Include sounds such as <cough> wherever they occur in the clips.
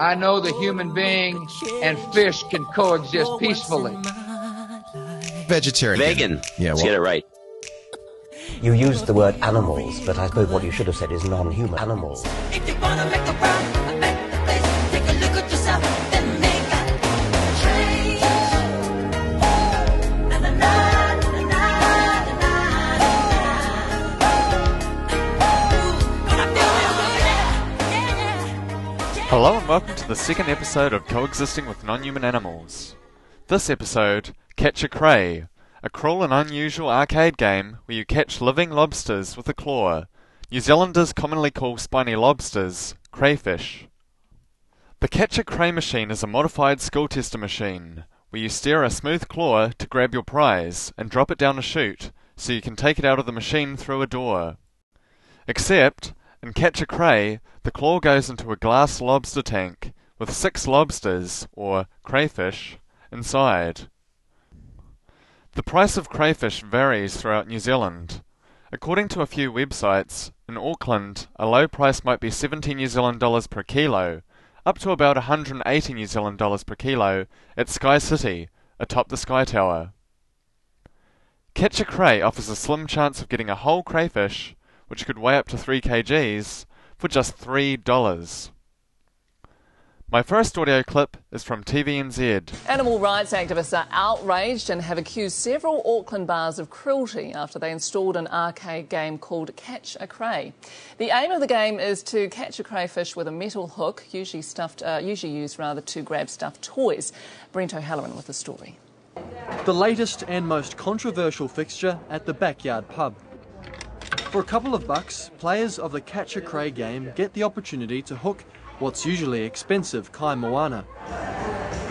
I know the human being and fish can coexist peacefully. Vegetarian. Vegan. Yeah, Let's get it right. You used the word animals, but I suppose what you should have said is non-human animals. Welcome to the second episode of Coexisting with Non-Human Animals. This episode, Catch a Cray, a cruel and unusual arcade game where you catch living lobsters with a claw. New Zealanders commonly call spiny lobsters crayfish. The Catch a Cray machine is a modified skill tester machine where you steer a smooth claw to grab your prize and drop it down a chute so you can take it out of the machine through a door. Except, in Catch a Cray, the claw goes into a glass lobster tank with six lobsters, or crayfish, inside. The price of crayfish varies throughout New Zealand. According to a few websites, in Auckland, a low price might be 70 New Zealand dollars per kilo, up to about 180 New Zealand dollars per kilo at Sky City, atop the Sky Tower. Catch a Cray offers a slim chance of getting a whole crayfish, which could weigh up to 3 kgs, for just $3. My first audio clip is from TVNZ. Animal rights activists are outraged and have accused several Auckland bars of cruelty after they installed an arcade game called Catch a Cray. The aim of the game is to catch a crayfish with a metal hook, usually stuffed, uh, usually used rather to grab stuffed toys. Brent O'Halloran with the story. The latest and most controversial fixture at the backyard pub. For a couple of bucks, players of the Catch a Cray game get the opportunity to hook what's usually expensive kai moana.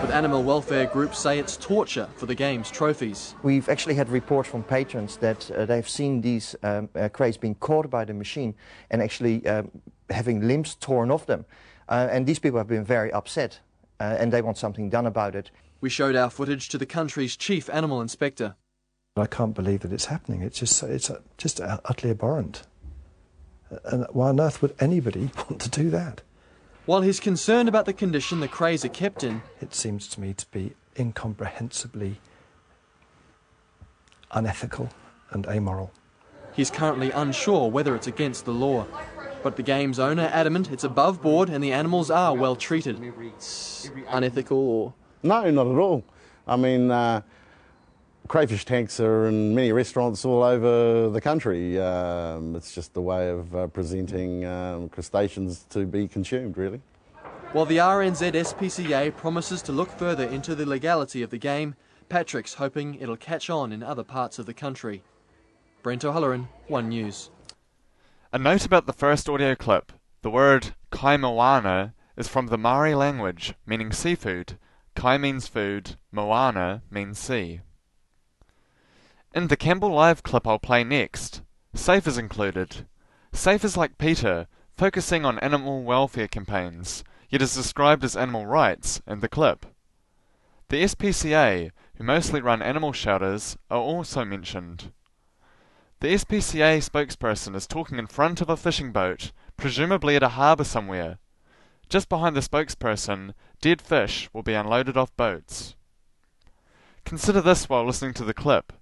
But animal welfare groups say it's torture for the game's trophies. We've actually had reports from patrons that uh, they've seen these um, uh, crays being caught by the machine and actually um, having limbs torn off them. Uh, and these people have been very upset uh, and they want something done about it. We showed our footage to the country's chief animal inspector. I can't believe that it's happening. It's just it's uh, just utterly abhorrent. And why on earth would anybody <laughs> want to do that? While he's concerned about the condition the crays are kept in, It seems to me to be incomprehensibly unethical and amoral. he's currently unsure whether it's against the law. But the game's owner adamant it's above board and the animals are well treated. Unethical or No, not at all. I mean, uh, crayfish tanks are in many restaurants all over the country. Um, it's just a way of uh, presenting um, crustaceans to be consumed, really. While the RNZ SPCA promises to look further into the legality of the game, Patrick's hoping it'll catch on in other parts of the country. Brent O'Halloran, One News. A note about the first audio clip. The word kaimoana is from the Maori language, meaning seafood. Kai means food, moana means sea. In the Campbell Live clip I'll play next, SAFE is included. SAFE is like PETA, focusing on animal welfare campaigns, yet is described as animal rights in the clip. The SPCA, who mostly run animal shelters, are also mentioned. The SPCA spokesperson is talking in front of a fishing boat, presumably at a harbour somewhere. Just behind the spokesperson, dead fish will be unloaded off boats. Consider this while listening to the clip.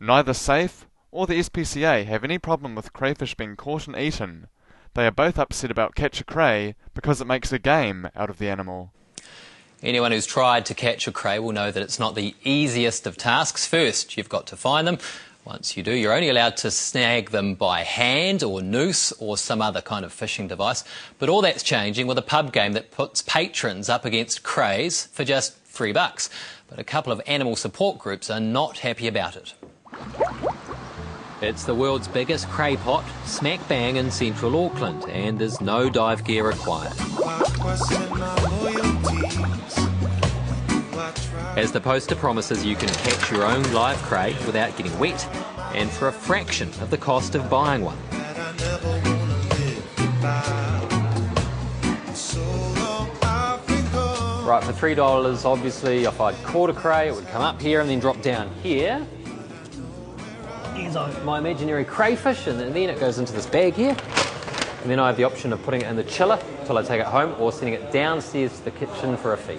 Neither SAFE or the SPCA have any problem with crayfish being caught and eaten. They are both upset about catch a cray because it makes a game out of the animal. Anyone who's tried to catch a cray will know that it's not the easiest of tasks. First, you've got to find them. Once you do, you're only allowed to snag them by hand or noose or some other kind of fishing device. But all that's changing with a pub game that puts patrons up against crays for just three bucks. But a couple of animal support groups are not happy about it. It's the world's biggest cray pot, smack bang in central Auckland, and there's no dive gear required. As the poster promises, you can catch your own live cray without getting wet, and for a fraction of the cost of buying one. Right, for $3, obviously, if I'd caught a cray, it would come up here and then drop down here. My imaginary crayfish, and then it goes into this bag here. And then I have the option of putting it in the chiller till I take it home or sending it downstairs to the kitchen for a feed.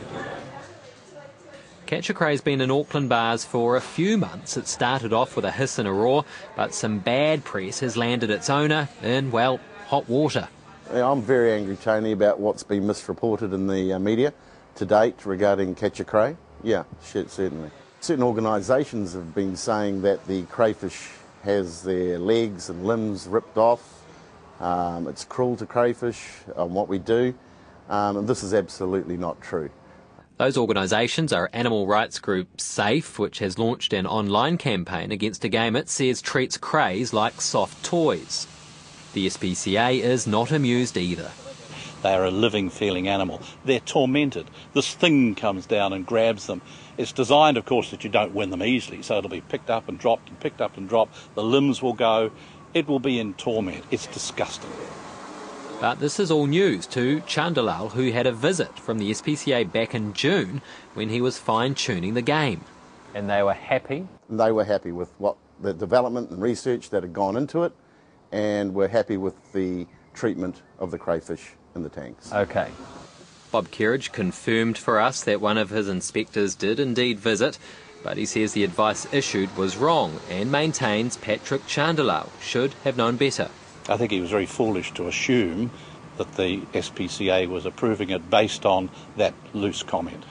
Catch a Cray's been in Auckland bars for a few months. It started off with a hiss and a roar, but some bad press has landed its owner in, well, hot water. I'm very angry, Tony, about what's been misreported in the uh, media to date regarding Catch a Cray. Yeah, shit, certainly. Certain organisations have been saying that the crayfish has their legs and limbs ripped off. Um, it's cruel to crayfish on what we do, um, and this is absolutely not true. Those organisations are animal rights group SAFE, which has launched an online campaign against a game it says treats crays like soft toys. The SPCA is not amused either. They are a living, feeling animal. They're tormented. This thing comes down and grabs them. It's designed, of course, that you don't win them easily, so it'll be picked up and dropped and picked up and dropped. The limbs will go. It will be in torment. It's disgusting. But this is all news to Chandalal, who had a visit from the SPCA back in June when he was fine tuning the game. And they were happy? They were happy with what the development and research that had gone into it, and were happy with the treatment of the crayfish in the tanks. Okay. Bob Kerridge confirmed for us that one of his inspectors did indeed visit, but he says the advice issued was wrong and maintains Patrick Chandalal should have known better. I think he was very foolish to assume that the SPCA was approving it based on that loose comment.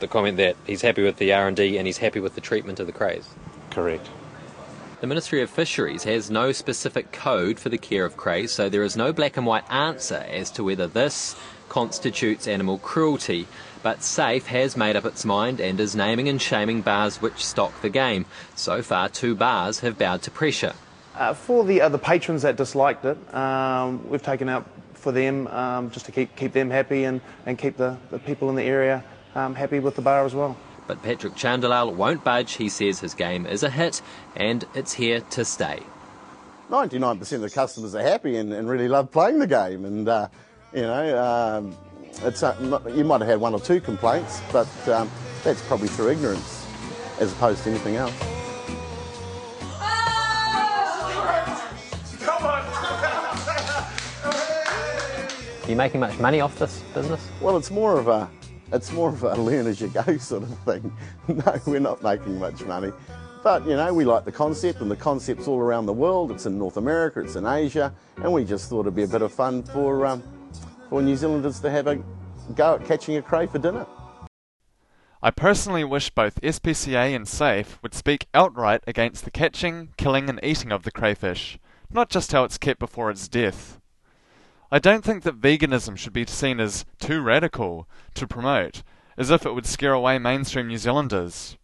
The comment that he's happy with the R&D and he's happy with the treatment of the crays. Correct. The Ministry of Fisheries has no specific code for the care of crays, so there is no black and white answer as to whether this constitutes animal cruelty. But SAFE has made up its mind and is naming and shaming bars which stock the game. So far, two bars have bowed to pressure. Uh, for the other patrons that disliked it, um, we've taken out for them um, just to keep keep them happy and, and keep the, the people in the area um, happy with the bar as well. But Patrick Chandalal won't budge. He says his game is a hit and it's here to stay. 99% of the customers are happy and, and really love playing the game. And, uh, you know, um, it's, uh, you might have had one or two complaints, but um, that's probably through ignorance as opposed to anything else. Are <laughs> you making much money off this business? Well, it's more of a it's more of a learn as you go <laughs> sort of thing. <laughs> No, we're not making much money. But, you know, we like the concept, and the concept's all around the world. It's in North America, it's in Asia, and we just thought it'd be a bit of fun for, um, for New Zealanders to have a go at catching a cray for dinner. I personally wish both SPCA and SAFE would speak outright against the catching, killing, and eating of the crayfish, not just how it's kept before its death. I don't think that veganism should be seen as too radical to promote, as if it would scare away mainstream New Zealanders.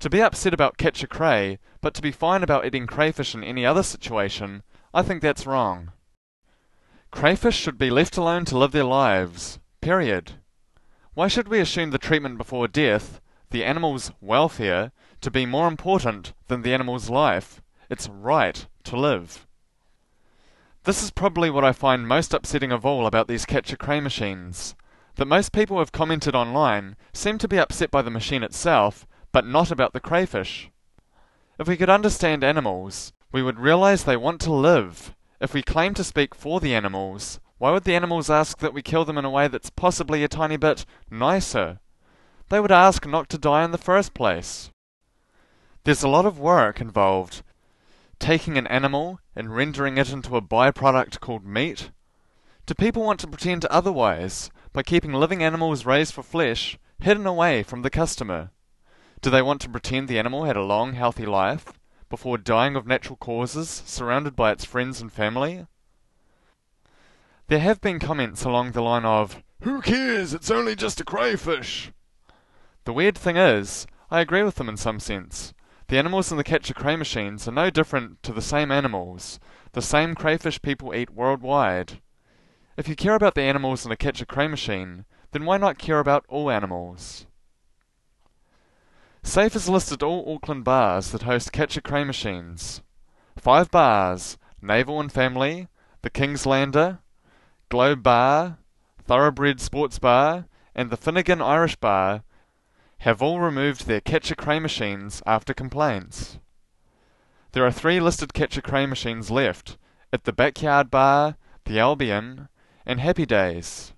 To be upset about catch a cray, but to be fine about eating crayfish in any other situation, I think that's wrong. Crayfish should be left alone to live their lives, period. Why should we assume the treatment before death, the animal's welfare, to be more important than the animal's life, its right to live? This is probably what I find most upsetting of all about these catch a cray machines. That most people who have commented online seem to be upset by the machine itself, but not about the crayfish. If we could understand animals, we would realize they want to live. If we claim to speak for the animals, why would the animals ask that we kill them in a way that's possibly a tiny bit nicer? They would ask not to die in the first place. There's a lot of work involved. Taking an animal and rendering it into a byproduct called meat? Do people want to pretend otherwise by keeping living animals raised for flesh hidden away from the customer? Do they want to pretend the animal had a long, healthy life before dying of natural causes, surrounded by its friends and family? There have been comments along the line of, Who cares? It's only just a crayfish. The weird thing is, I agree with them in some sense. The animals in the catch a cray machines are no different to the same animals, the same crayfish people eat worldwide. If you care about the animals in a catch a cray machine, then why not care about all animals? SAFE has listed all Auckland bars that host catch a cray machines. Five bars Naval and Family, the Kingslander, Globe Bar, Thoroughbred Sports Bar, and the Finnegan Irish Bar have all removed their catch a cray machines after complaints. There are three listed catch a cray machines left at the Backyard Bar, The Albion, and Happy Days.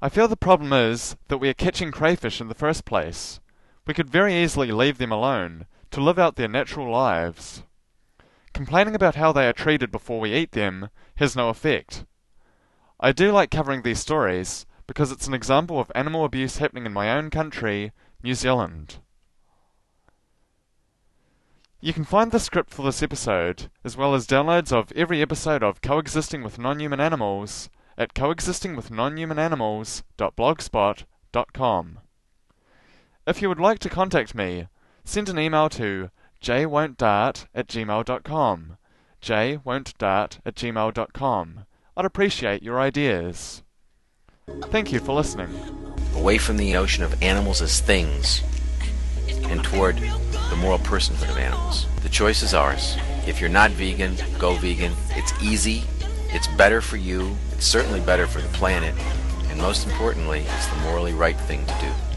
I feel the problem is that we are catching crayfish in the first place. We could very easily leave them alone to live out their natural lives. Complaining about how they are treated before we eat them has no effect. I do like covering these stories because it's an example of animal abuse happening in my own country, New Zealand. You can find the script for this episode, as well as downloads of every episode of Coexisting with Non-Human Animals at coexistingwithnonhumananimals.blogspot.com. If you would like to contact me, send an email to jwontdart at gmail.com. jwontdart at gmail.com. I'd appreciate your ideas. Thank you for listening. Away from the notion of animals as things and toward the moral personhood of animals. The choice is ours. If you're not vegan, go vegan. It's easy, it's better for you, it's certainly better for the planet, and most importantly, it's the morally right thing to do.